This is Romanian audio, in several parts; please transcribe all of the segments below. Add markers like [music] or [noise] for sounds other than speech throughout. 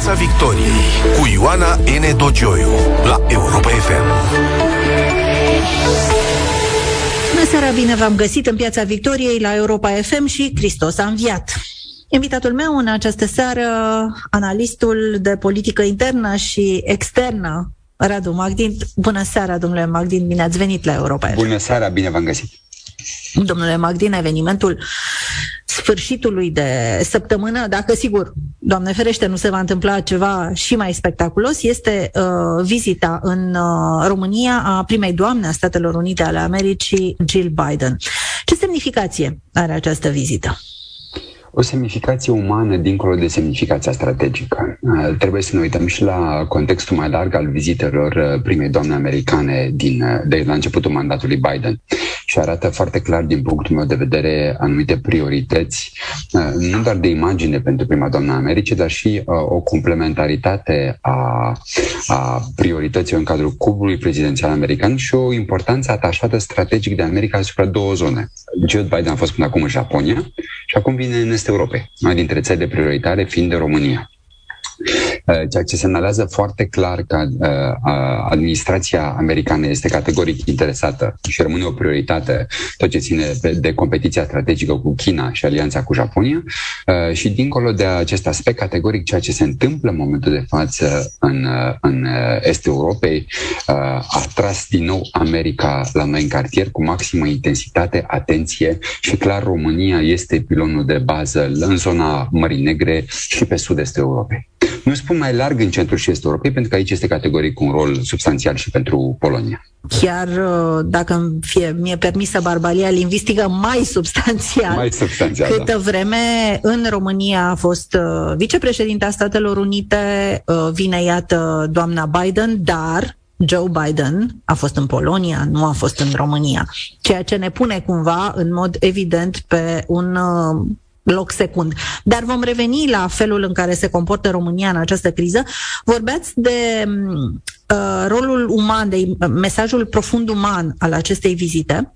Piața Victoriei cu Ioana N. Dogioiu la Europa FM. Bună seara, bine v-am găsit în Piața Victoriei la Europa FM și Hristos a înviat. Invitatul meu în această seară, analistul de politică internă și externă, Radu Magdin. Bună seara, domnule Magdin, bine ați venit la Europa FM. Bună seara, bine v-am găsit. Domnule Magdin, evenimentul sfârșitului de săptămână, dacă sigur, Doamne ferește, nu se va întâmpla ceva și mai spectaculos, este uh, vizita în uh, România a primei doamne a Statelor Unite ale Americii, Jill Biden. Ce semnificație are această vizită? o semnificație umană dincolo de semnificația strategică. Uh, trebuie să ne uităm și la contextul mai larg al vizitelor uh, primei doamne americane din, uh, de la începutul mandatului Biden și arată foarte clar din punctul meu de vedere anumite priorități, nu doar de imagine pentru prima doamnă Americii, dar și o complementaritate a, a priorităților în cadrul cubului prezidențial american și o importanță atașată strategic de America asupra două zone. Joe Biden a fost până acum în Japonia și acum vine în Est Europei, una dintre țările prioritare fiind de România. Uh, ceea ce semnalează foarte clar că uh, administrația americană este categoric interesată și rămâne o prioritate tot ce ține de competiția strategică cu China și alianța cu Japonia uh, și dincolo de acest aspect categoric ceea ce se întâmplă în momentul de față în, în Est Europei a tras din nou America la noi în cartier cu maximă intensitate, atenție și clar România este pilonul de bază în zona Mării Negre și pe sud-est Europei. Nu spun mai larg în centrul și est Europei, pentru că aici este categoric un rol substanțial și pentru Polonia. Chiar uh, dacă fie, mi-e permisă barbaria lingvistică, mai substanțial. Mai substanțial, Câtă da. vreme în România a fost uh, vicepreședinta Statelor Unite, uh, vine iată doamna Biden, dar Joe Biden a fost în Polonia, nu a fost în România, ceea ce ne pune cumva în mod evident pe un uh, loc secund. Dar vom reveni la felul în care se comportă România în această criză. Vorbeați de uh, rolul uman, de mesajul profund uman al acestei vizite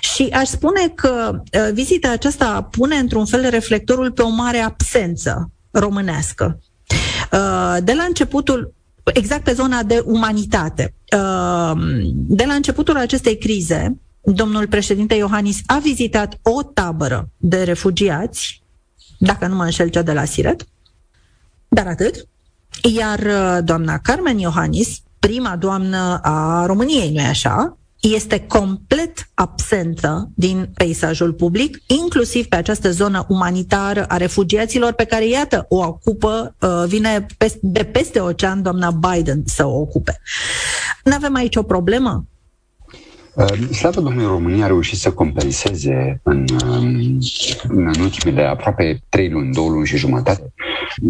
și aș spune că uh, vizita aceasta pune într-un fel reflectorul pe o mare absență românească. Uh, de la începutul exact pe zona de umanitate. Uh, de la începutul acestei crize, domnul președinte Iohannis a vizitat o tabără de refugiați, dacă nu mă înșel cea de la Siret, dar atât. Iar uh, doamna Carmen Iohannis, prima doamnă a României, nu-i așa, este complet absentă din peisajul public, inclusiv pe această zonă umanitară a refugiaților pe care, iată, o ocupă, uh, vine de peste ocean doamna Biden să o ocupe. Nu avem aici o problemă? Ehm, slavă Domnului România a reușit să compenseze în, ehm, în ultimele aproape trei luni, două luni și jumătate,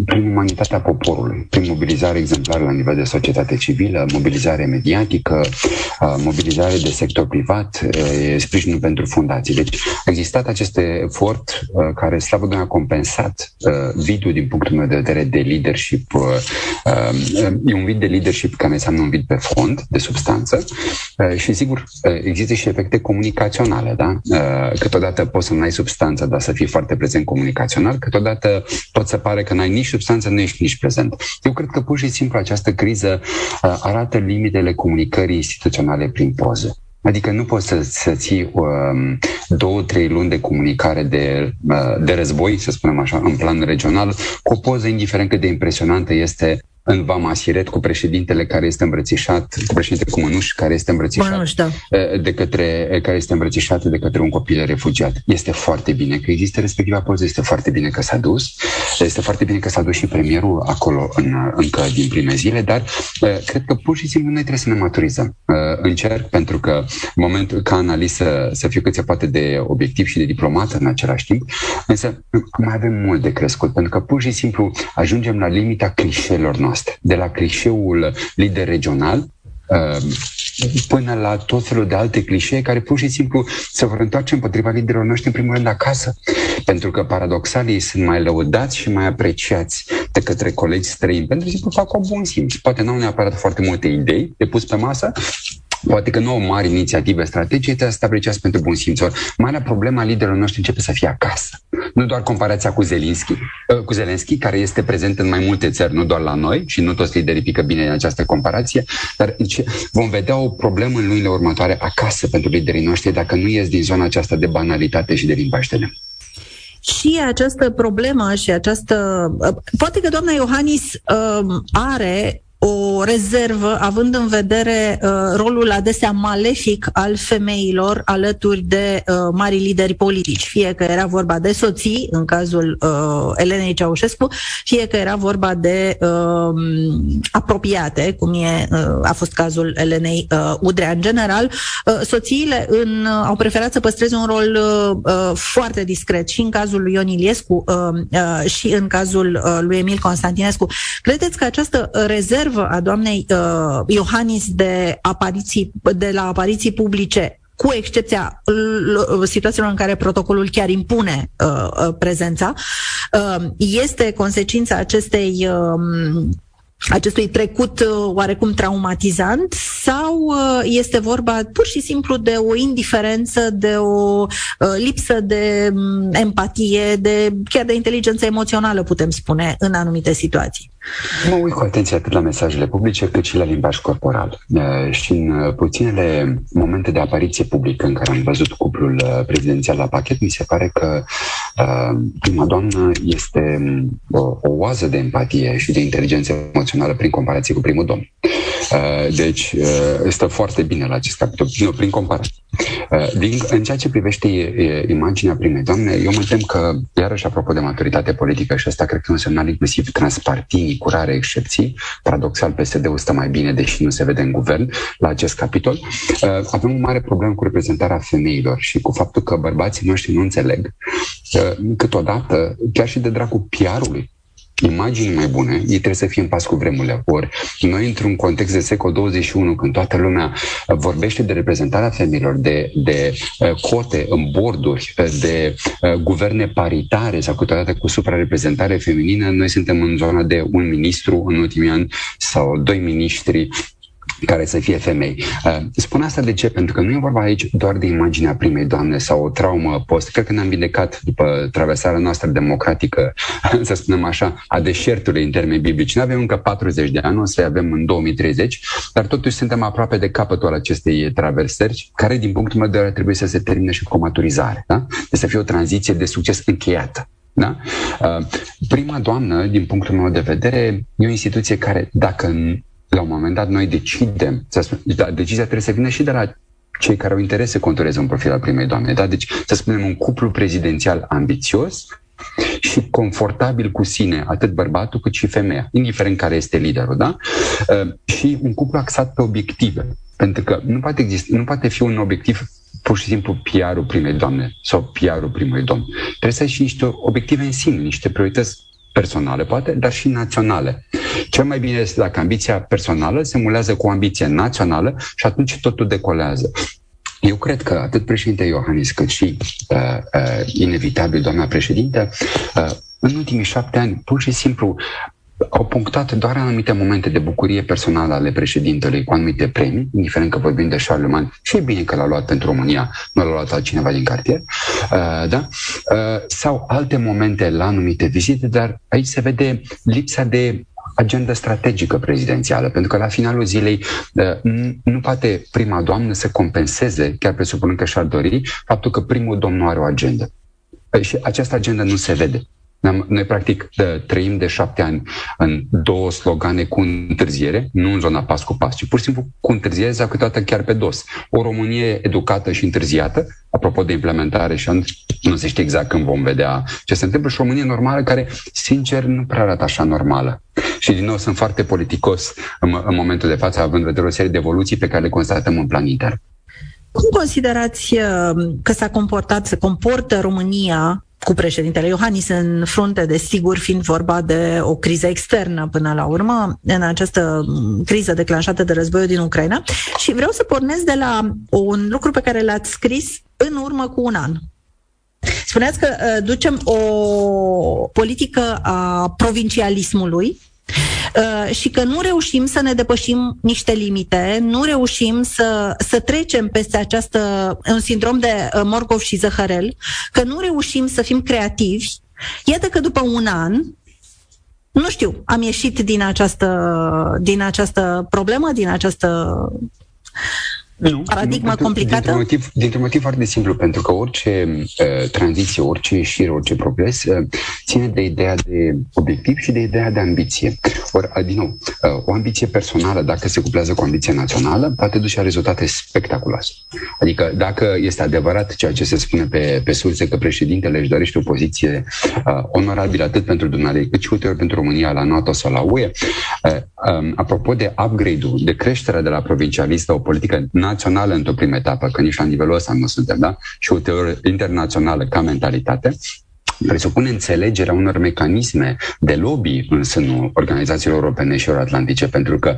prin umanitatea poporului, prin mobilizare exemplară la nivel de societate civilă, mobilizare mediatică, mobilizare de sector privat, sprijinul pentru fundații. Deci a existat acest efort care, slavă Domnului, a compensat vidul din punctul meu de vedere de leadership. E un vid de leadership care înseamnă un vid pe fond, de substanță și, sigur, există și efecte comunicaționale, da? Uh, câteodată poți să nu ai substanță, dar să fii foarte prezent comunicațional, câteodată pot să pare că n-ai nici substanță, nu ești nici prezent. Eu cred că pur și simplu această criză uh, arată limitele comunicării instituționale prin poză. Adică nu poți să, să ții um, două, trei luni de comunicare de, uh, de război, să spunem așa, în plan regional, cu o poză indiferent cât de impresionantă este în Vama Siret cu președintele care este îmbrățișat, cu președintele cu Mănuș, care este îmbrățișat Mănuș, da. de către, care este îmbrățișat de către un copil refugiat. Este foarte bine că există respectiva poză, este foarte bine că s-a dus, este foarte bine că s-a dus și premierul acolo în, încă din prime zile, dar cred că pur și simplu noi trebuie să ne maturizăm. Încerc pentru că în momentul ca analiză să fiu cât se poate de obiectiv și de diplomat în același timp, însă mai avem mult de crescut, pentru că pur și simplu ajungem la limita clișeelor noastre noastre, de la clișeul lider regional uh, până la tot felul de alte clișee care pur și simplu se vor întoarce împotriva liderilor noștri în primul rând acasă. Pentru că paradoxal ei sunt mai lăudați și mai apreciați de către colegi străini pentru că fac o bun simț. Poate nu au neapărat foarte multe idei de pus pe masă, Poate că nu au mari inițiative strategice, să apreciați pentru bun simț. Marea problemă a liderilor noștri începe să fie acasă. Nu doar comparația cu Zelinski, uh, cu Zelenski, care este prezent în mai multe țări, nu doar la noi, și nu toți liderii pică bine în această comparație, dar vom vedea o problemă în lunile următoare acasă pentru liderii noștri dacă nu ies din zona aceasta de banalitate și de limbaj de și această problemă și această... Uh, poate că doamna Iohannis uh, are o rezervă, având în vedere uh, rolul adesea malefic al femeilor alături de uh, mari lideri politici, fie că era vorba de soții, în cazul uh, Elenei Ceaușescu, fie că era vorba de uh, apropiate, cum e, uh, a fost cazul Elenei uh, Udrea. În general, uh, soțiile în, uh, au preferat să păstreze un rol uh, uh, foarte discret și în cazul lui Ion Iliescu uh, uh, și în cazul uh, lui Emil Constantinescu. Credeți că această rezervă rezervă a doamnei uh, Iohannis de, apariții, de la apariții publice cu excepția situațiilor în care protocolul chiar impune uh, uh, prezența, uh, este consecința acestei uh, acestui trecut uh, oarecum traumatizant sau uh, este vorba pur și simplu de o indiferență, de o uh, lipsă de mm, empatie, de chiar de inteligență emoțională, putem spune, în anumite situații? Mă uit cu atenție atât la mesajele publice cât și la limbaj corporal. Și în puținele momente de apariție publică în care am văzut cuplul prezidențial la pachet, mi se pare că prima doamnă este mm, o, o oază de empatie și de inteligență emoțională prin comparație cu primul domn. Deci stă foarte bine la acest capitol, nu, prin comparație. Din, în ceea ce privește imaginea primei doamne, eu mă tem că, iarăși apropo de maturitate politică, și asta cred că e un semnal inclusiv transpartinic cu rare excepții. Paradoxal, PSD-ul stă mai bine, deși nu se vede în guvern la acest capitol. Uh, avem o mare problemă cu reprezentarea femeilor și cu faptul că bărbații noștri nu înțeleg câteodată, chiar și de dragul PR-ului, imagini mai bune, ei trebuie să fie în pas cu vremurile. Ori noi, într-un context de secol 21, când toată lumea vorbește de reprezentarea femeilor, de, de uh, cote în borduri, de uh, guverne paritare sau câteodată cu suprareprezentare feminină, noi suntem în zona de un ministru în ultimii ani sau doi miniștri care să fie femei. Uh, spun asta de ce? Pentru că nu e vorba aici doar de imaginea primei doamne sau o traumă post. Cred că ne-am vindecat după traversarea noastră democratică, [laughs] să spunem așa, a deșertului în termeni biblici. Nu avem încă 40 de ani, o să avem în 2030, dar totuși suntem aproape de capătul acestei traversări, care din punctul meu de vedere trebuie să se termine și cu o maturizare. Da? De să fie o tranziție de succes încheiată. Da? Uh, prima doamnă, din punctul meu de vedere, e o instituție care, dacă la un moment dat noi decidem, să spun, da, decizia trebuie să vină și de la cei care au interes să contureze un profil al primei doamne. Da? Deci, să spunem, un cuplu prezidențial ambițios și confortabil cu sine, atât bărbatul cât și femeia, indiferent care este liderul. Da? Uh, și un cuplu axat pe obiective. Pentru că nu poate, exista, nu poate fi un obiectiv pur și simplu PR-ul primei doamne sau PR-ul primului domn. Trebuie să ai și niște obiective în sine, niște priorități personale, poate, dar și naționale. Cel mai bine este dacă ambiția personală se mulează cu o ambiție națională și atunci totul decolează. Eu cred că atât președinte Iohannis cât și uh, uh, inevitabil doamna președinte, uh, în ultimii șapte ani, pur și simplu, au punctat doar anumite momente de bucurie personală ale președintelui cu anumite premii, indiferent că vorbim de Charlemagne, și e bine că l-a luat pentru România, nu l-a luat altcineva din cartier, uh, da? uh, sau alte momente la anumite vizite, dar aici se vede lipsa de agenda strategică prezidențială, pentru că la finalul zilei uh, nu poate prima doamnă să compenseze, chiar presupunând că și-ar dori, faptul că primul domn nu are o agendă. Păi și această agendă nu se vede. Noi, practic, trăim de șapte ani în două slogane cu întârziere, nu în zona pas cu pas, ci pur și simplu cu întârziere sau câteodată chiar pe dos. O Românie educată și întârziată, apropo de implementare și nu se știe exact când vom vedea ce se întâmplă, și o Românie normală care, sincer, nu prea arată așa normală. Și din nou sunt foarte politicos în, în momentul de față, având în vedere o serie de evoluții pe care le constatăm în plan intern. Cum considerați uh, că s-a comportat, se comportă România cu președintele Iohannis în frunte, desigur, fiind vorba de o criză externă până la urmă, în această criză declanșată de războiul din Ucraina. Și vreau să pornesc de la un lucru pe care l-ați scris în urmă cu un an. Spuneați că uh, ducem o politică a provincialismului uh, și că nu reușim să ne depășim niște limite, nu reușim să, să trecem peste această, un sindrom de uh, Morgov și Zăhărel, că nu reușim să fim creativi. Iată că după un an, nu știu, am ieșit din această, din această problemă, din această nu, paradigma nu, complicată? Dintr-un motiv, dintr-un motiv foarte simplu, pentru că orice uh, tranziție, orice ieșire, orice progres uh, ține de ideea de obiectiv și de ideea de ambiție. Ori, uh, din nou, uh, o ambiție personală, dacă se cuplează cu o ambiție națională, poate duce la rezultate spectaculoase. Adică, dacă este adevărat ceea ce se spune pe, pe surse că președintele își dorește o poziție uh, onorabilă atât pentru Dunăre, cât și uiteori pentru România la NATO sau la UE, uh, um, apropo de upgrade-ul, de creșterea de la provincialistă, o politică națională într-o primă etapă, că nici la nivelul ăsta nu suntem, da? Și ulterior internațională ca mentalitate, presupune înțelegerea unor mecanisme de lobby în sânul organizațiilor europene și euroatlantice, pentru că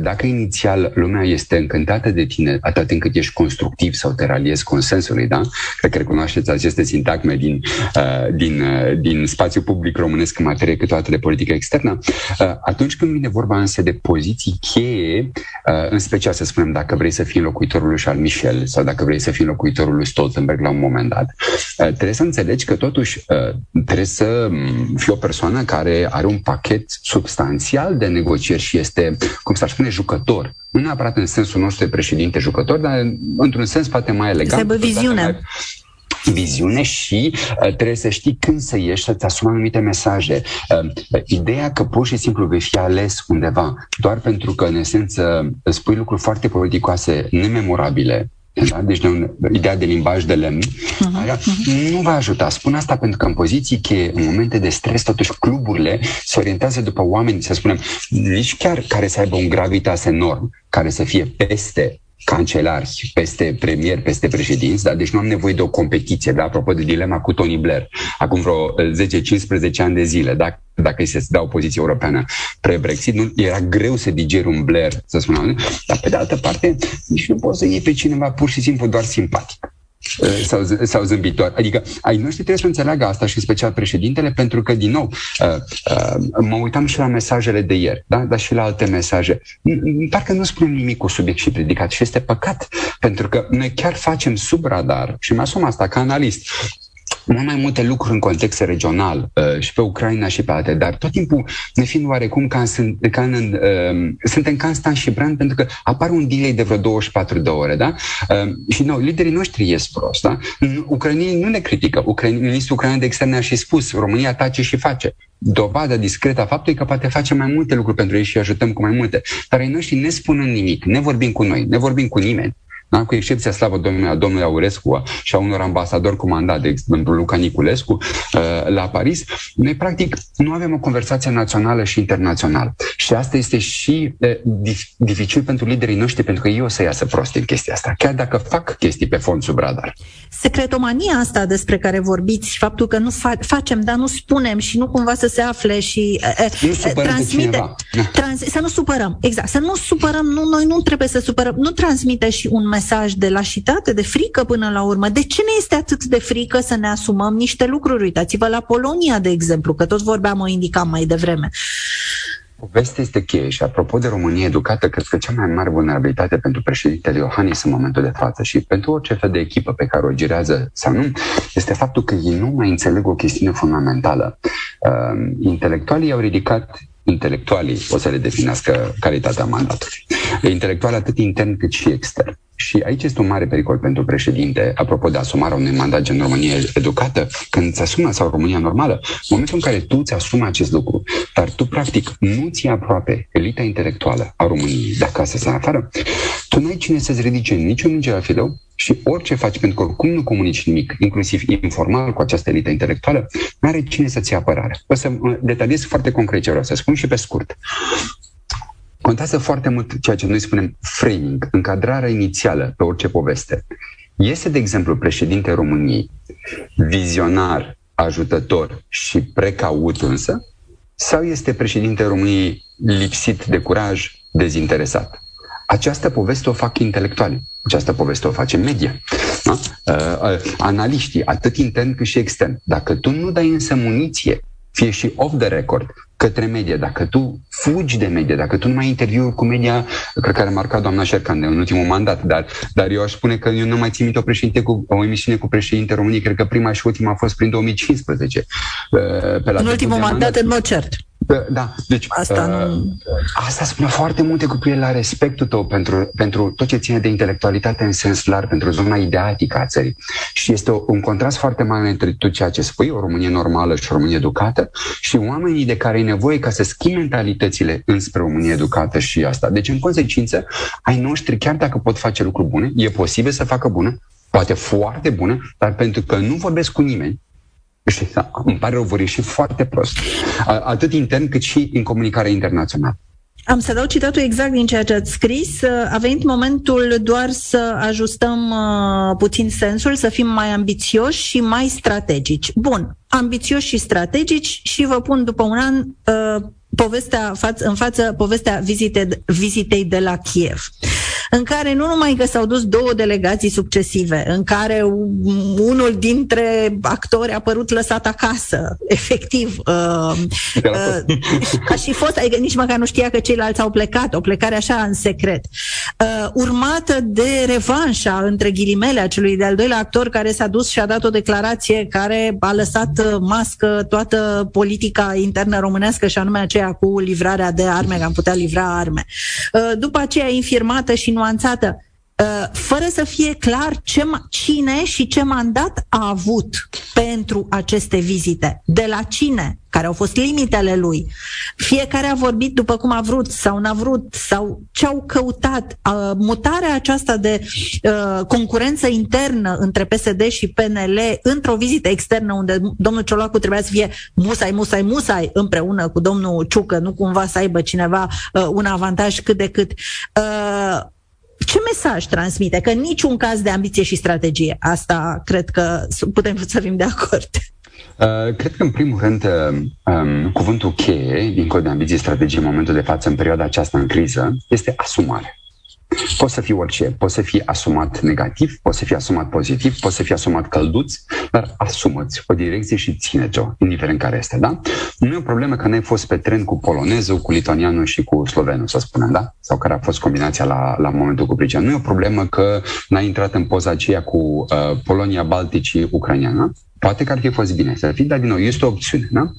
dacă inițial lumea este încântată de tine atât încât ești constructiv sau te raliezi consensului, da? Cred că recunoașteți aceste sintagme din, uh, din, uh, din spațiu public românesc în materie câteodată de politică externă, uh, atunci când vine vorba însă de poziții cheie, uh, în special să spunem dacă vrei să fii înlocuitorul lui Charles Michel sau dacă vrei să fii înlocuitorul lui Stoltenberg la un moment dat, uh, trebuie să înțelegi că totuși Uh, trebuie să mm, fie o persoană care are un pachet substanțial de negocieri și este, cum s-ar spune, jucător. Nu neapărat în sensul nostru de președinte jucător, dar într-un sens poate mai elegant. Să aibă viziune viziune și uh, trebuie să știi când să ieși, să-ți asumi anumite mesaje. Uh, ideea că pur și simplu vei fi ales undeva doar pentru că, în esență, spui lucruri foarte politicoase, nememorabile, da? Deci de un, ideea de limbaj de lemn uh-huh. nu va ajuta. Spun asta pentru că în poziții cheie, în momente de stres, totuși cluburile se orientează după oameni, să spunem, nici chiar care să aibă un gravitas enorm, care să fie peste cancelari, peste premier, peste președinți, dar deci nu am nevoie de o competiție, da? apropo de dilema cu Tony Blair, acum vreo 10-15 ani de zile, da? dacă îi se dea o poziție europeană pre-Brexit, nu, era greu să digeri un Blair, să spunem, dar pe de altă parte, nici nu poți să iei pe cineva pur și simplu doar simpatic. Eh, sau, sau zâmbitor. Adică ai noștri trebuie să înțeleagă asta și în special președintele, pentru că, din nou, uh, uh, mă uitam și la mesajele de ieri, da? dar și la alte mesaje. Parcă nu spunem nimic cu subiect și predicat și este păcat, pentru că noi chiar facem sub radar și mi-asum asta ca analist mult mai multe lucruri în context regional uh, și pe Ucraina și pe alte, dar tot timpul ne fiind oarecum ca, în, ca în, uh, suntem ca în Stan și Brand pentru că apare un delay de vreo 24 de ore, da? Uh, și noi, liderii noștri ies prost, da? Ucrainii nu ne critică. Ucraini, ministrul ucrainean de externe a și spus, România tace și face dovadă discretă a faptului că poate face mai multe lucruri pentru ei și ajutăm cu mai multe. Dar ei noștri ne spunând nimic, ne vorbim cu noi, ne vorbim cu nimeni da? cu excepția slavă domnului, a domnului Aurescu și a unor ambasadori cu mandat, de exemplu Luca Niculescu, uh, la Paris, noi practic nu avem o conversație națională și internațională. Și asta este și uh, dificil pentru liderii noștri, pentru că ei o să iasă prost în chestia asta, chiar dacă fac chestii pe fond sub radar. Secretomania asta despre care vorbiți, faptul că nu fa- facem, dar nu spunem și nu cumva să se afle și uh, nu transmite, trans, să nu supărăm, exact, să nu supărăm, nu, noi nu trebuie să supărăm, nu transmite și un mesaj mesaj de lașitate, de frică până la urmă. De ce ne este atât de frică să ne asumăm niște lucruri? Uitați-vă la Polonia, de exemplu, că tot vorbeam, o indicam mai devreme. Povestea este cheie și apropo de România educată, cred că cea mai mare vulnerabilitate pentru președintele Iohannis în momentul de față și pentru orice fel de echipă pe care o girează sau nu, este faptul că ei nu mai înțeleg o chestiune fundamentală. Uh, intelectualii au ridicat intelectualii o să le definească calitatea mandatului. Intelectual atât intern cât și extern. Și aici este un mare pericol pentru președinte, apropo de asumarea unui mandat în România educată, când îți asumă sau România normală, în momentul în care tu îți asumi acest lucru, dar tu practic nu ți aproape elita intelectuală a României de acasă sau afară, tu nu ai cine să-ți ridice niciun minge la fileu și orice faci, pentru că oricum nu comunici nimic, inclusiv informal cu această elită intelectuală, nu are cine să-ți ia apărare. O să detaliez foarte concret ce vreau să spun și pe scurt. Contează foarte mult ceea ce noi spunem framing, încadrarea inițială pe orice poveste. Este, de exemplu, președinte României vizionar, ajutător și precaut însă? Sau este președinte României lipsit de curaj, dezinteresat? Această poveste o fac intelectuali, această poveste o face media, da? uh, uh, analiștii, atât intern cât și extern. Dacă tu nu dai însă muniție, fie și off the record, către media, dacă tu fugi de media, dacă tu nu mai interviu cu media, cred că a remarcat doamna Șercan în ultimul mandat, dar, dar eu aș spune că eu nu mai țin minte o, președinte cu, o emisiune cu președinte României, cred că prima și ultima a fost prin 2015. Pe la în ultimul mandat, mandat, în mod cert. Da, deci asta, uh, nu... asta spune foarte multe cu privire la respectul tău pentru, pentru tot ce ține de intelectualitate în sens larg, pentru zona ideatică a țării. Și este un contrast foarte mare între tot ceea ce spui, o Românie normală și o Românie educată, și oamenii de care e nevoie ca să schimbe mentalitățile înspre România educată și asta. Deci, în consecință, ai noștri, chiar dacă pot face lucruri bune, e posibil să facă bună, poate foarte bună, dar pentru că nu vorbesc cu nimeni, și da, îmi pare rău, vor ieși foarte prost. Atât intern cât și în comunicare internațională. Am să dau citatul exact din ceea ce ați scris. A venit momentul doar să ajustăm uh, puțin sensul, să fim mai ambițioși și mai strategici. Bun, ambițioși și strategici și vă pun după un an uh, povestea față, în față povestea vizite, vizitei de la Kiev în care nu numai că s-au dus două delegații succesive, în care unul dintre actori a părut lăsat acasă, efectiv. Uh, uh, a și fost, adică nici măcar nu știa că ceilalți au plecat, o plecare așa în secret. Uh, urmată de revanșa, între ghilimele, a celui de-al doilea actor care s-a dus și a dat o declarație care a lăsat uh, mască toată politica internă românească și anume aceea cu livrarea de arme, că am putea livra arme. Uh, după aceea infirmată și nu nuanțată, uh, fără să fie clar ce, cine și ce mandat a avut pentru aceste vizite, de la cine, care au fost limitele lui. Fiecare a vorbit după cum a vrut sau n-a vrut sau ce au căutat. Uh, mutarea aceasta de uh, concurență internă între PSD și PNL într-o vizită externă unde domnul Ciolacu trebuia să fie musai, musai, musai împreună cu domnul Ciucă, nu cumva să aibă cineva uh, un avantaj cât de cât. Uh, ce mesaj transmite? Că în niciun caz de ambiție și strategie. Asta cred că putem să fim de acord. Uh, cred că, în primul rând, uh, um, cuvântul cheie, dincolo de ambiție strategie în momentul de față, în perioada aceasta în criză, este asumare. Poți să fii orice, poți să fii asumat negativ, poți să fii asumat pozitiv, poți să fii asumat călduț, dar asumă-ți o direcție și ține-ți-o, indiferent care este, da? Nu e o problemă că n-ai fost pe tren cu polonezul, cu lituanianul și cu slovenul, să spunem, da? Sau care a fost combinația la, la momentul cu Pricea. Nu e o problemă că n-ai intrat în poza aceea cu uh, Polonia, Balticii, Ucraineană. Poate că ar fi fost bine să fii, dar din nou, este o opțiune, da?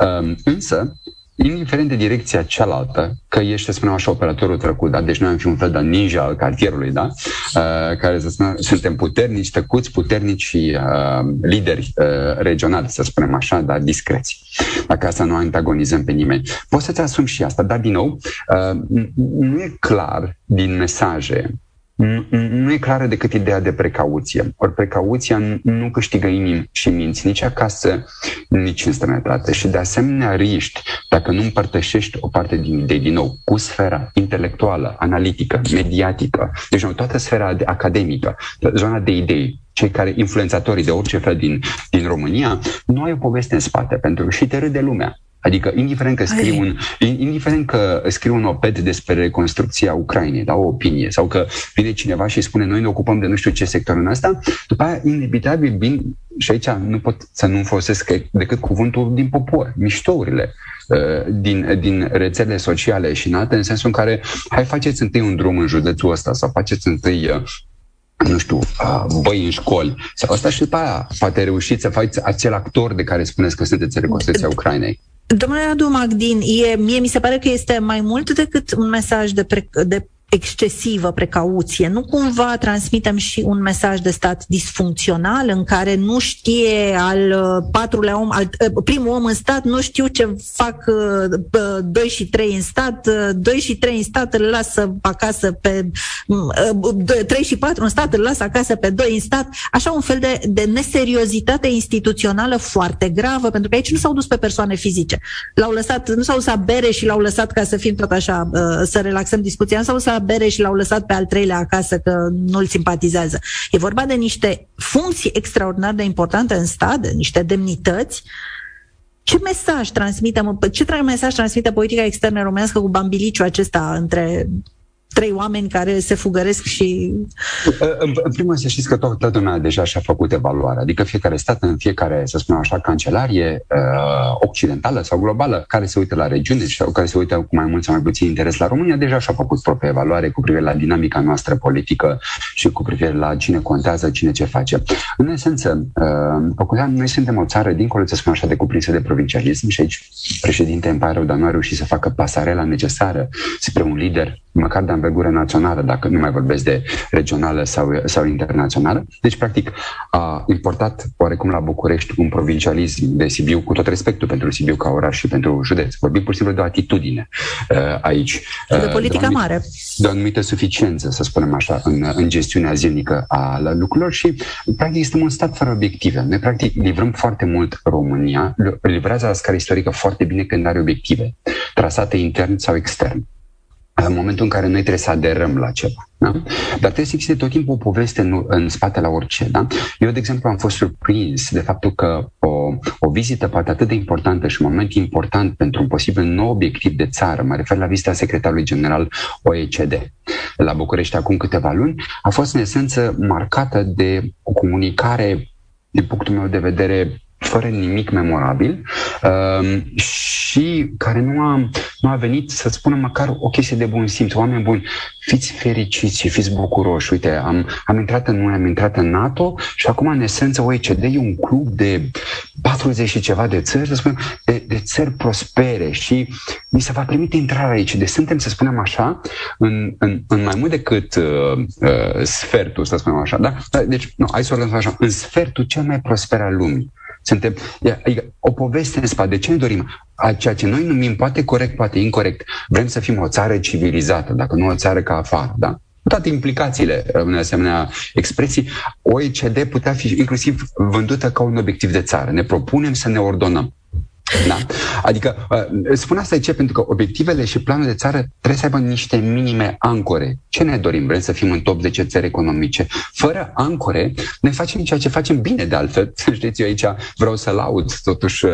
Uh, însă, indiferent de direcția cealaltă, că ești, să spunem așa, operatorul trecut, da? deci noi am fi un fel de ninja al cartierului, da? Uh, care să spunem, suntem puternici, tăcuți, puternici și uh, lideri uh, regionali, să spunem așa, dar discreți. Dacă asta nu antagonizăm pe nimeni. Poți să-ți asumi și asta, dar din nou, uh, nu e clar din mesaje nu e clară decât ideea de precauție. Ori precauția nu câștigă inimi și minți nici acasă, nici în străinătate. Și de asemenea riști, dacă nu împărtășești o parte din idei, din nou, cu sfera intelectuală, analitică, mediatică, deci nu, toată sfera academică, zona de idei, cei care, influențatorii de orice fel din, din România, nu ai o poveste în spate, pentru că și te râde lumea. Adică, indiferent că scriu un, indiferent că scriu un oped despre reconstrucția Ucrainei, da, o opinie, sau că vine cineva și spune noi ne ocupăm de nu știu ce sector în asta, după aia, inevitabil, vin, și aici nu pot să nu folosesc decât cuvântul din popor, miștourile uh, din, din rețele sociale și în alte, în sensul în care hai faceți întâi un drum în județul ăsta sau faceți întâi uh, nu știu, uh, băi în școli sau asta și după aia poate reușiți să faceți acel actor de care spuneți că sunteți reconstrucția Ucrainei. Domnule Radu Magdin, e, mie mi se pare că este mai mult decât un mesaj de, pre, de excesivă precauție. Nu cumva transmitem și un mesaj de stat disfuncțional în care nu știe al uh, patrulea om, al, uh, primul om în stat, nu știu ce fac uh, doi și trei în stat, doi și trei în stat îl lasă acasă pe trei și patru în stat îl lasă acasă pe doi în stat, așa un fel de, de neseriozitate instituțională foarte gravă, pentru că aici nu s-au dus pe persoane fizice. L-au lăsat, nu s-au dus bere și l-au lăsat ca să fim tot așa, să relaxăm discuția, nu s-au dus bereș și l-au lăsat pe al treilea acasă că nu-l simpatizează. E vorba de niște funcții extraordinar de importante în stat, de niște demnități ce mesaj transmite, ce mesaj transmite politica externă românească cu bambiliciu acesta între trei oameni care se fugăresc și... În, în primul rând să știți că toată lumea deja și-a făcut evaluarea, adică fiecare stat în fiecare, să spunem așa, cancelarie uh, occidentală sau globală, care se uită la regiune sau care se uită cu mai mult sau mai puțin interes la România, deja și-a făcut propria evaluare cu privire la dinamica noastră politică și cu privire la cine contează, cine ce face. În esență, uh, noi suntem o țară, dincolo, să spunem așa, de cuprinsă de provincialism și aici președinte îmi pare rău, dar nu a reușit să facă pasarela necesară spre un lider măcar de anvergură națională, dacă nu mai vorbesc de regională sau, sau internațională. Deci, practic, a importat oarecum la București un provincialism de Sibiu, cu tot respectul pentru Sibiu ca oraș și pentru județ. Vorbim pur și simplu de o atitudine uh, aici. Uh, de politică de mare. De o anumită suficiență, să spunem așa, în, în gestiunea zilnică a lucrurilor și, practic, este un stat fără obiective. Noi, practic, livrăm foarte mult România, livrează la scară istorică foarte bine când are obiective, trasate intern sau extern în momentul în care noi trebuie să aderăm la ceva. Da? Dar trebuie să existe tot timpul o poveste în, în spate la orice. Da? Eu, de exemplu, am fost surprins de faptul că o, o vizită poate atât de importantă și un moment important pentru un posibil nou obiectiv de țară, mă refer la vizita secretarului general OECD la București acum câteva luni, a fost în esență marcată de o comunicare, din punctul meu de vedere, fără nimic memorabil uh, și care nu a, nu a venit să spună măcar o chestie de bun simț. Oameni buni, fiți fericiți și fiți bucuroși. Uite, am, am intrat în noi, am intrat în NATO și acum, în esență, OECD e un club de 40 și ceva de țări, să spunem, de, de țări prospere și mi se va permite intrarea aici. Deci suntem, să spunem așa, în, în, în mai mult decât uh, uh, sfertul, să spunem așa. Da? Deci, nu, hai să o așa, în sfertul cel mai prosper al lumii. Suntem, adică o poveste în spate. De ce ne dorim? A ceea ce noi numim poate corect, poate incorrect. Vrem să fim o țară civilizată, dacă nu o țară ca afară, da? Cu toate implicațiile unei asemenea expresii, OECD putea fi inclusiv vândută ca un obiectiv de țară. Ne propunem să ne ordonăm. Da? Adică, uh, spun asta de ce? Pentru că obiectivele și planul de țară trebuie să aibă niște minime ancore. Ce ne dorim? Vrem să fim în top 10 țări economice. Fără ancore, ne facem ceea ce facem bine de altfel. [laughs] Știți, eu aici vreau să laud totuși uh,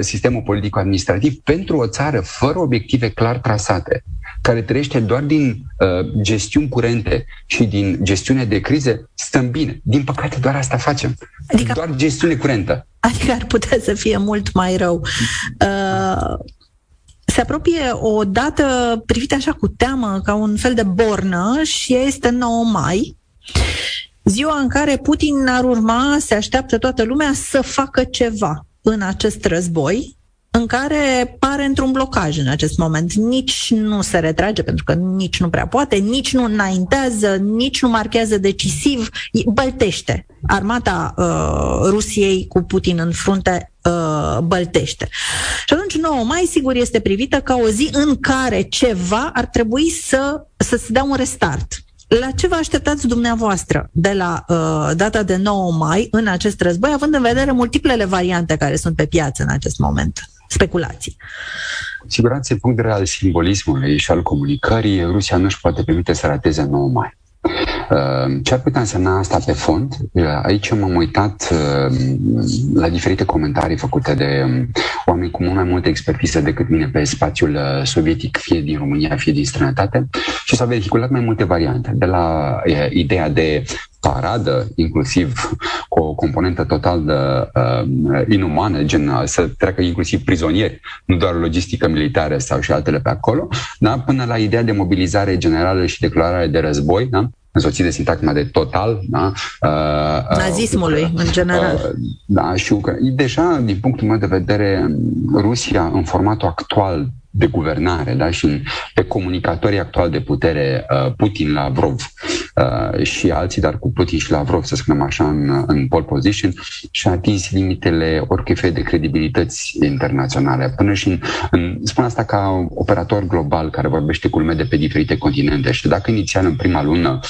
sistemul politic-administrativ pentru o țară fără obiective clar trasate care trăiește doar din uh, gestiuni curente și din gestiune de crize, stăm bine. Din păcate, doar asta facem. Adică, doar gestiune curentă. Adică ar putea să fie mult mai rău. Uh, se apropie o dată privită așa cu teamă, ca un fel de bornă, și este 9 mai. Ziua în care Putin ar urma, se așteaptă toată lumea să facă ceva în acest război, în care pare într-un blocaj în acest moment. Nici nu se retrage, pentru că nici nu prea poate, nici nu înaintează, nici nu marchează decisiv, băltește. Armata uh, Rusiei cu Putin în frunte uh, băltește. Și atunci 9 mai, sigur, este privită ca o zi în care ceva ar trebui să, să se dea un restart. La ce vă așteptați dumneavoastră de la uh, data de 9 mai în acest război, având în vedere multiplele variante care sunt pe piață în acest moment? Speculații. Cu siguranță, în punct de vedere al simbolismului și al comunicării, Rusia nu își poate permite să rateze 9 mai. Uh, ce ar putea însemna asta pe fond? Uh, aici m-am uitat uh, la diferite comentarii făcute de um, oameni cu mult mai multă expertiză decât mine pe spațiul sovietic, fie din România, fie din străinătate, și s-au vehiculat mai multe variante, de la ideea de paradă, inclusiv cu o componentă total de, uh, inumană, gen să treacă inclusiv prizonieri, nu doar logistică militară sau și altele pe acolo, da? până la ideea de mobilizare generală și declarare de război, da? însoțit de sintagma de total. Da? Uh, uh Nazismului, uh, în general. Uh, da, și deja, din punctul meu de vedere, Rusia, în formatul actual de guvernare da? și pe comunicatorii actuali de putere, uh, Putin, Lavrov uh, și alții, dar cu Putin și Lavrov, să spunem așa, în, în pole position, și a atins limitele oricui fel de credibilități internaționale. Până și în, în, spun asta ca operator global care vorbește cu lume de pe diferite continente și dacă inițial în prima lună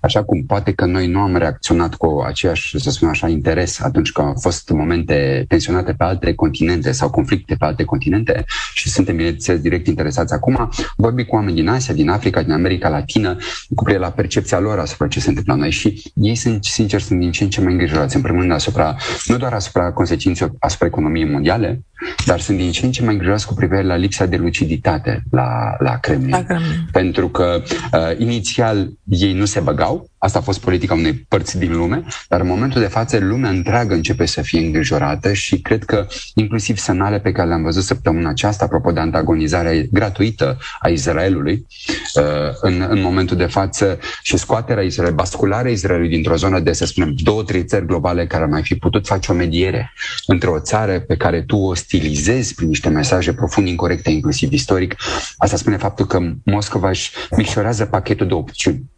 Așa cum poate că noi nu am reacționat cu aceeași, să spunem așa, interes atunci când au fost momente tensionate pe alte continente sau conflicte pe alte continente și suntem, bineînțeles, direct interesați acum, vorbi cu oameni din Asia, din Africa, din America Latină, cu privire la percepția lor asupra ce se întâmplă la noi și ei sunt, sincer, sunt din ce în ce mai îngrijorați, în primul rând, asupra, nu doar asupra consecințelor asupra economiei mondiale, dar sunt din ce în ce mai îngrijorați cu privire la lipsa de luciditate la, la Kremlin. La Kremlin. Pentru că uh, inițial ei nu se băgau, asta a fost politica unei părți din lume, dar în momentul de față lumea întreagă începe să fie îngrijorată și cred că inclusiv semnale pe care le-am văzut săptămâna aceasta, apropo de antagonizarea gratuită a Israelului, uh, în, în momentul de față și scoaterea Israel, bascularea Israelului dintr-o zonă de, să spunem, două, trei țări globale care ar mai fi putut face o mediere între o țară pe care tu o stilizezi prin niște mesaje profund incorrecte, inclusiv istoric, asta spune faptul că Moscova își micșorează pachetul de opțiuni.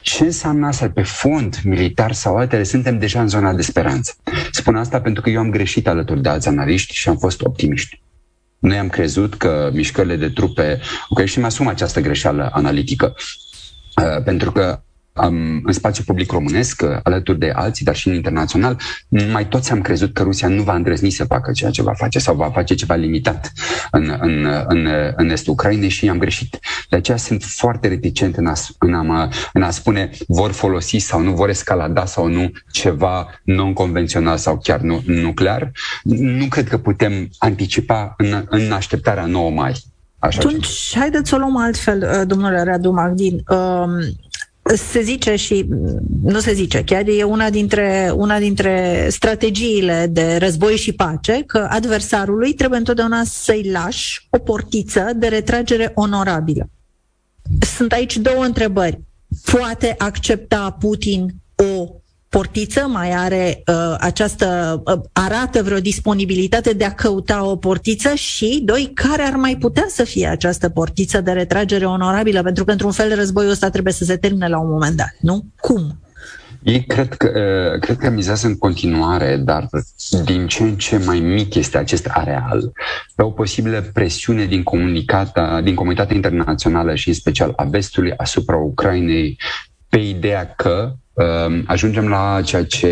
Ce înseamnă asta pe fond militar sau altele? Suntem deja în zona de speranță. Spun asta pentru că eu am greșit alături de alți analiști și am fost optimiști. Noi am crezut că mișcările de trupe, ok, și mi asum această greșeală analitică, uh, pentru că um, în spațiu public românesc, alături de alții, dar și în internațional, mai toți am crezut că Rusia nu va îndrăzni să facă ceea ce va face sau va face ceva limitat în, în, în, în estul Ucrainei și am greșit. De aceea sunt foarte reticent în a, în, a, în a spune vor folosi sau nu, vor escalada sau nu ceva non-convențional sau chiar nu, nuclear. Nu cred că putem anticipa în, în așteptarea 9 mai. Așa Atunci, haideți să o luăm altfel, domnule Radu Magdin. Um, se zice și nu se zice, chiar e una dintre, una dintre strategiile de război și pace, că adversarului trebuie întotdeauna să-i lași o portiță de retragere onorabilă. Sunt aici două întrebări. Poate accepta Putin o portiță, mai are uh, această, uh, arată vreo disponibilitate de a căuta o portiță și, doi, care ar mai putea să fie această portiță de retragere onorabilă? Pentru că, într-un fel, războiul ăsta trebuie să se termine la un moment dat, nu? Cum? Ei cred că, uh, cred că mizează în continuare, dar din ce în ce mai mic este acest areal, pe o posibilă presiune din, comunicata, din comunitatea internațională și în special a vestului asupra Ucrainei pe ideea că Ehm, ajungem la ceea ce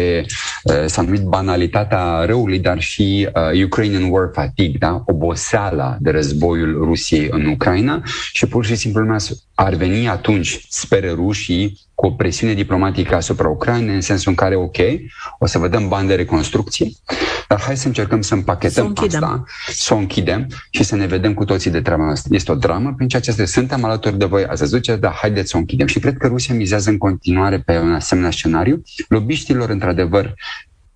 eh, s-a numit banalitatea răului, dar și uh, Ukrainian War Fatigue, da? oboseala de războiul Rusiei în Ucraina și pur și simplu lumea ar veni atunci, speră rușii, cu o presiune diplomatică asupra Ucrainei, în sensul în care, ok, o să vă dăm bani de reconstrucție, dar hai să încercăm să împachetăm să asta, să o închidem și să ne vedem cu toții de treaba asta. Este o dramă prin ceea ce este. Suntem alături de voi, ați văzut ce, dar haideți să o închidem. Și cred că Rusia mizează în continuare pe un asemenea scenariu. Lobiștilor, într-adevăr,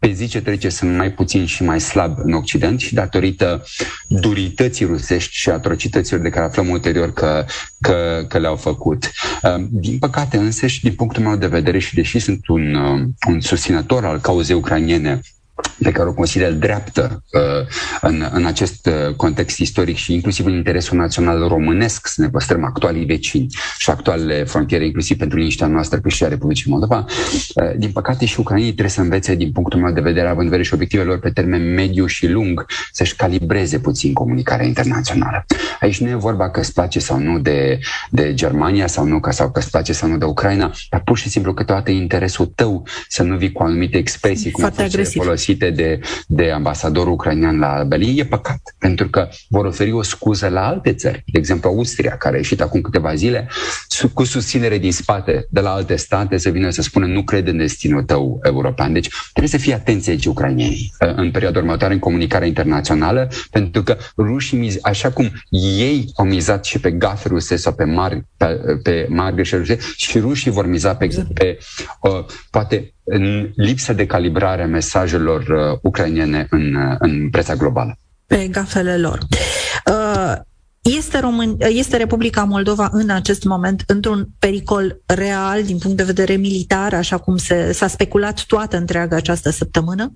pe zi ce trece sunt mai puțin și mai slab în Occident și datorită durității rusești și atrocităților de care aflăm ulterior că, că, că le-au făcut. Uh, din păcate însă și din punctul meu de vedere și deși sunt un, uh, un susținător al cauzei ucrainiene pe care o consider dreaptă uh, în, în acest uh, context istoric și inclusiv în interesul național românesc să ne păstrăm actualii vecini și actualele frontiere, inclusiv pentru liniștea noastră pe și a Republicii Moldova. Uh, din păcate și ucrainii trebuie să învețe, din punctul meu de vedere, având în vedere și obiectivele lor pe termen mediu și lung, să-și calibreze puțin comunicarea internațională. Aici nu e vorba că îți place sau nu de, de Germania sau nu, că, sau că îți place sau nu de Ucraina, dar pur și simplu câteodată e interesul tău să nu vii cu anumite expresii, cum Foarte agresiv folosite de, de ambasadorul ucrainean la Berlin, e păcat, pentru că vor oferi o scuză la alte țări, de exemplu Austria, care a ieșit acum câteva zile, cu susținere din spate de la alte state să vină să spună nu cred în destinul tău european. Deci trebuie să fie atenție aici ucrainienii în perioada următoare în comunicarea internațională, pentru că rușii, așa cum ei au mizat și pe gafe ruse sau pe mari, pe, pe mari ruse, și rușii vor miza pe, exact. pe uh, poate în lipsa de calibrare a mesajelor uh, ucrainene în, uh, în preța globală. Pe gafele lor. Uh, este, Român, este Republica Moldova în acest moment într-un pericol real din punct de vedere militar, așa cum se, s-a speculat toată întreaga această săptămână?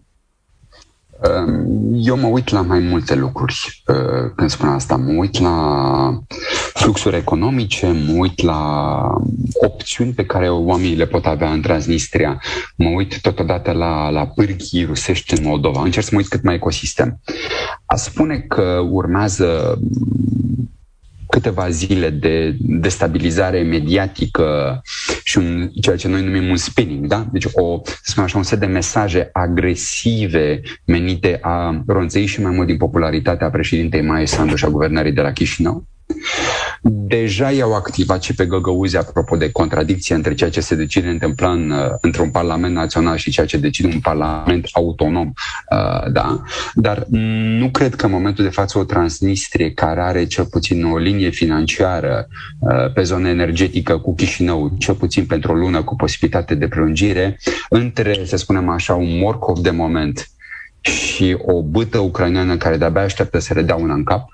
Eu mă uit la mai multe lucruri uh, când spun asta. Mă uit la fluxuri economice, mă uit la opțiuni pe care oamenii le pot avea în Transnistria, mă uit totodată la, la pârghii rusești în Moldova. Încerc să mă uit cât mai ecosistem. A spune că urmează câteva zile de destabilizare mediatică și un, ceea ce noi numim un spinning, da? Deci o, să spun așa, un set de mesaje agresive menite a ronțăi și mai mult din popularitatea președintei Maia Sandu și a guvernării de la Chișinău. Deja i-au activat și pe găgăuzi apropo de contradicție între ceea ce se decide întâmpla în, uh, într-un parlament național și ceea ce decide un parlament autonom. Uh, da? Dar nu cred că în momentul de față o Transnistrie care are cel puțin o linie financiară uh, pe zonă energetică cu Chișinău, cel puțin pentru o lună cu posibilitate de prelungire, între, să spunem așa, un morcov de moment și o bâtă ucraineană care de-abia așteaptă să le dea una în cap,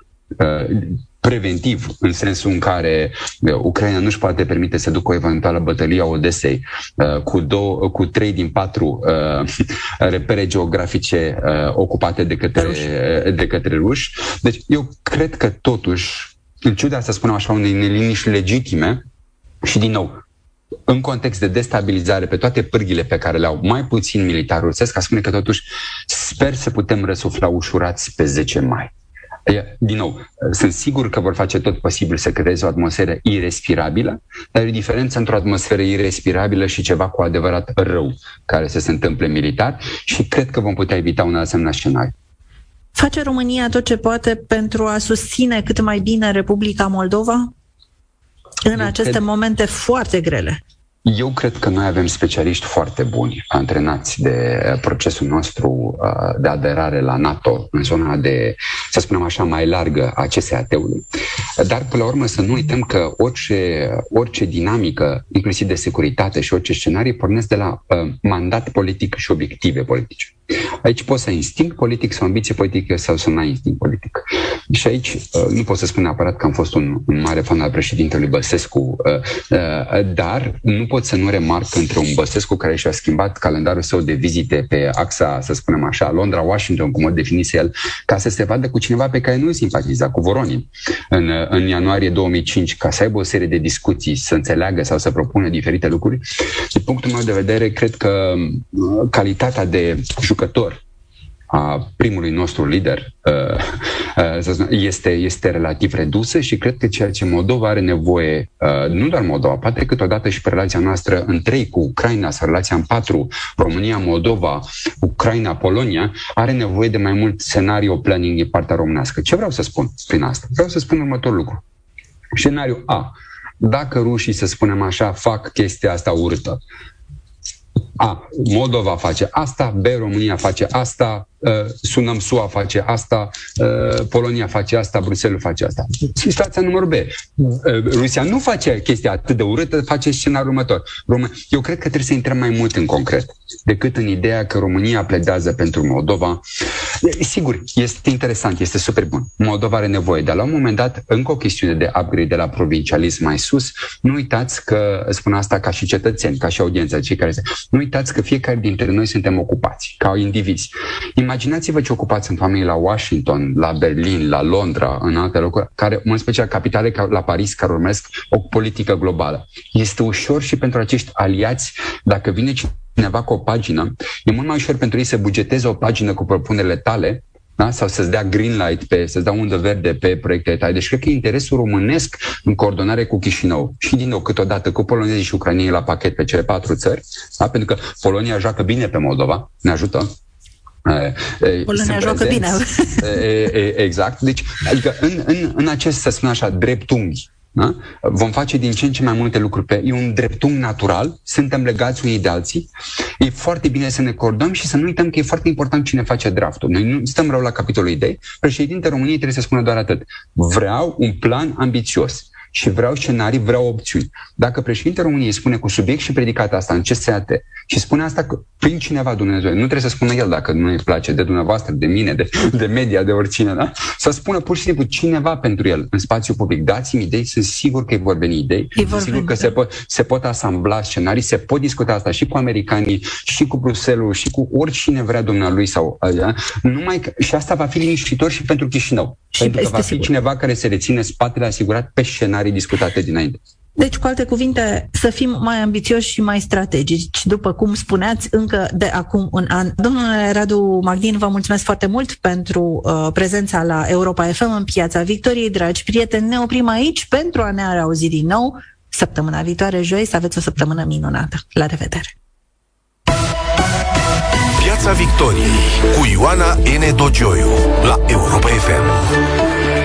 preventiv, în sensul în care uh, Ucraina nu-și poate permite să ducă o eventuală bătălie a Odesei uh, cu, două, cu trei din patru uh, [laughs] repere geografice ocupate de către, de către ruși. Deci eu cred că totuși, în ciuda să spunem așa, unei neliniști legitime, și din nou, în context de destabilizare pe toate pârghile pe care le au mai puțin militar rusesc, a spune că totuși sper să putem răsufla ușurați pe 10 mai. Din nou, sunt sigur că vor face tot posibil să creeze o atmosferă irrespirabilă, dar e o diferență între o atmosferă irrespirabilă și ceva cu adevărat rău care să se întâmple militar și cred că vom putea evita un asemenea scenariu. Face România tot ce poate pentru a susține cât mai bine Republica Moldova în Eu aceste cred... momente foarte grele? Eu cred că noi avem specialiști foarte buni, antrenați de procesul nostru uh, de aderare la NATO, în zona de, să spunem așa, mai largă a CSAT-ului. Dar, până la urmă, să nu uităm că orice, orice dinamică, inclusiv de securitate și orice scenarii, pornesc de la uh, mandat politic și obiective politice. Aici poți să ai instinct politic sau ambiție politică sau să nu ai instinct politic. Și aici uh, nu pot să spun neapărat că am fost un, un mare fan al președintelui Băsescu, dar nu pot să nu remarc între un Băsescu care și-a schimbat calendarul său de vizite pe axa, să spunem așa, Londra-Washington, cum o definise el, ca să se vadă cu cineva pe care nu simpatiza, cu Voronin, în, în ianuarie 2005, ca să aibă o serie de discuții, să înțeleagă sau să propună diferite lucruri. Din punctul meu de vedere, cred că uh, calitatea de jucător a primului nostru lider uh, uh, este, este relativ redusă și cred că ceea ce Moldova are nevoie, uh, nu doar Moldova, poate câteodată și pe relația noastră în trei cu Ucraina sau relația în patru, România, Moldova, Ucraina, Polonia, are nevoie de mai mult scenario planning din partea românească. Ce vreau să spun prin asta? Vreau să spun următorul lucru. Scenariu A. Dacă rușii, să spunem așa, fac chestia asta urâtă, a, Moldova face asta, B, România face asta, uh, sunăm SUA face asta, uh, Polonia face asta, Bruxelles face asta. Situația numărul B. Uh, Rusia nu face chestia atât de urâtă, face scenariul următor. Rom- Eu cred că trebuie să intrăm mai mult în concret decât în ideea că România pledează pentru Moldova. Sigur, este interesant, este super bun. Moldova are nevoie, dar la un moment dat, încă o chestiune de upgrade de la provincialism mai sus, nu uitați că spun asta ca și cetățeni, ca și audiența, cei care se... Nu uitați că fiecare dintre noi suntem ocupați, ca indivizi. Imaginați-vă ce ocupați sunt oamenii la Washington, la Berlin, la Londra, în alte locuri, care, în special capitale ca la Paris, care urmesc o politică globală. Este ușor și pentru acești aliați, dacă vine cineva cu o pagină, e mult mai ușor pentru ei să bugeteze o pagină cu propunerile tale da? sau să-ți dea green light, pe, să-ți dea undă verde pe proiectele tale. Deci cred că interesul românesc în coordonare cu Chișinău și din nou câteodată cu polonezii și ucrainienii la pachet pe cele patru țări, da? pentru că Polonia joacă bine pe Moldova, ne ajută, Polonia joacă bine. Exact. Deci, adică în, în, în acest, să spun așa, dreptunghi da? Vom face din ce în ce mai multe lucruri pe... E un dreptunghi natural, suntem legați unii de alții. E foarte bine să ne cordăm și să nu uităm că e foarte important cine face draftul. Noi nu stăm rău la capitolul idei. Președintele României trebuie să spună doar atât. Vreau un plan ambițios și vreau scenarii, vreau opțiuni. Dacă președintele României spune cu subiect și predicat asta în CSAT și spune asta prin cineva Dumnezeu, nu trebuie să spună el dacă nu îi place de dumneavoastră, de mine, de, de media, de oricine, da? Să spună pur și simplu cineva pentru el în spațiu public. Dați-mi idei, sunt sigur că îi vor veni idei, sunt sigur că se pot, se pot asambla scenarii, se pot discuta asta și cu americanii, și cu Bruselul, și cu oricine vrea dumnealui sau da? numai că, și asta va fi liniștitor și pentru Chișinău. Și pentru că va fi sigur. cineva care se reține spatele asigurat pe scenarii discutate dinainte. Deci, cu alte cuvinte, să fim mai ambițioși și mai strategici, după cum spuneați, încă de acum un an. Domnule Radu Magdin, vă mulțumesc foarte mult pentru uh, prezența la Europa FM în Piața Victoriei. Dragi prieteni, ne oprim aici pentru a ne auzi din nou. săptămâna viitoare, joi, să aveți o săptămână minunată. La revedere! Piața Victoriei cu Ioana N. Dogioiu la Europa FM.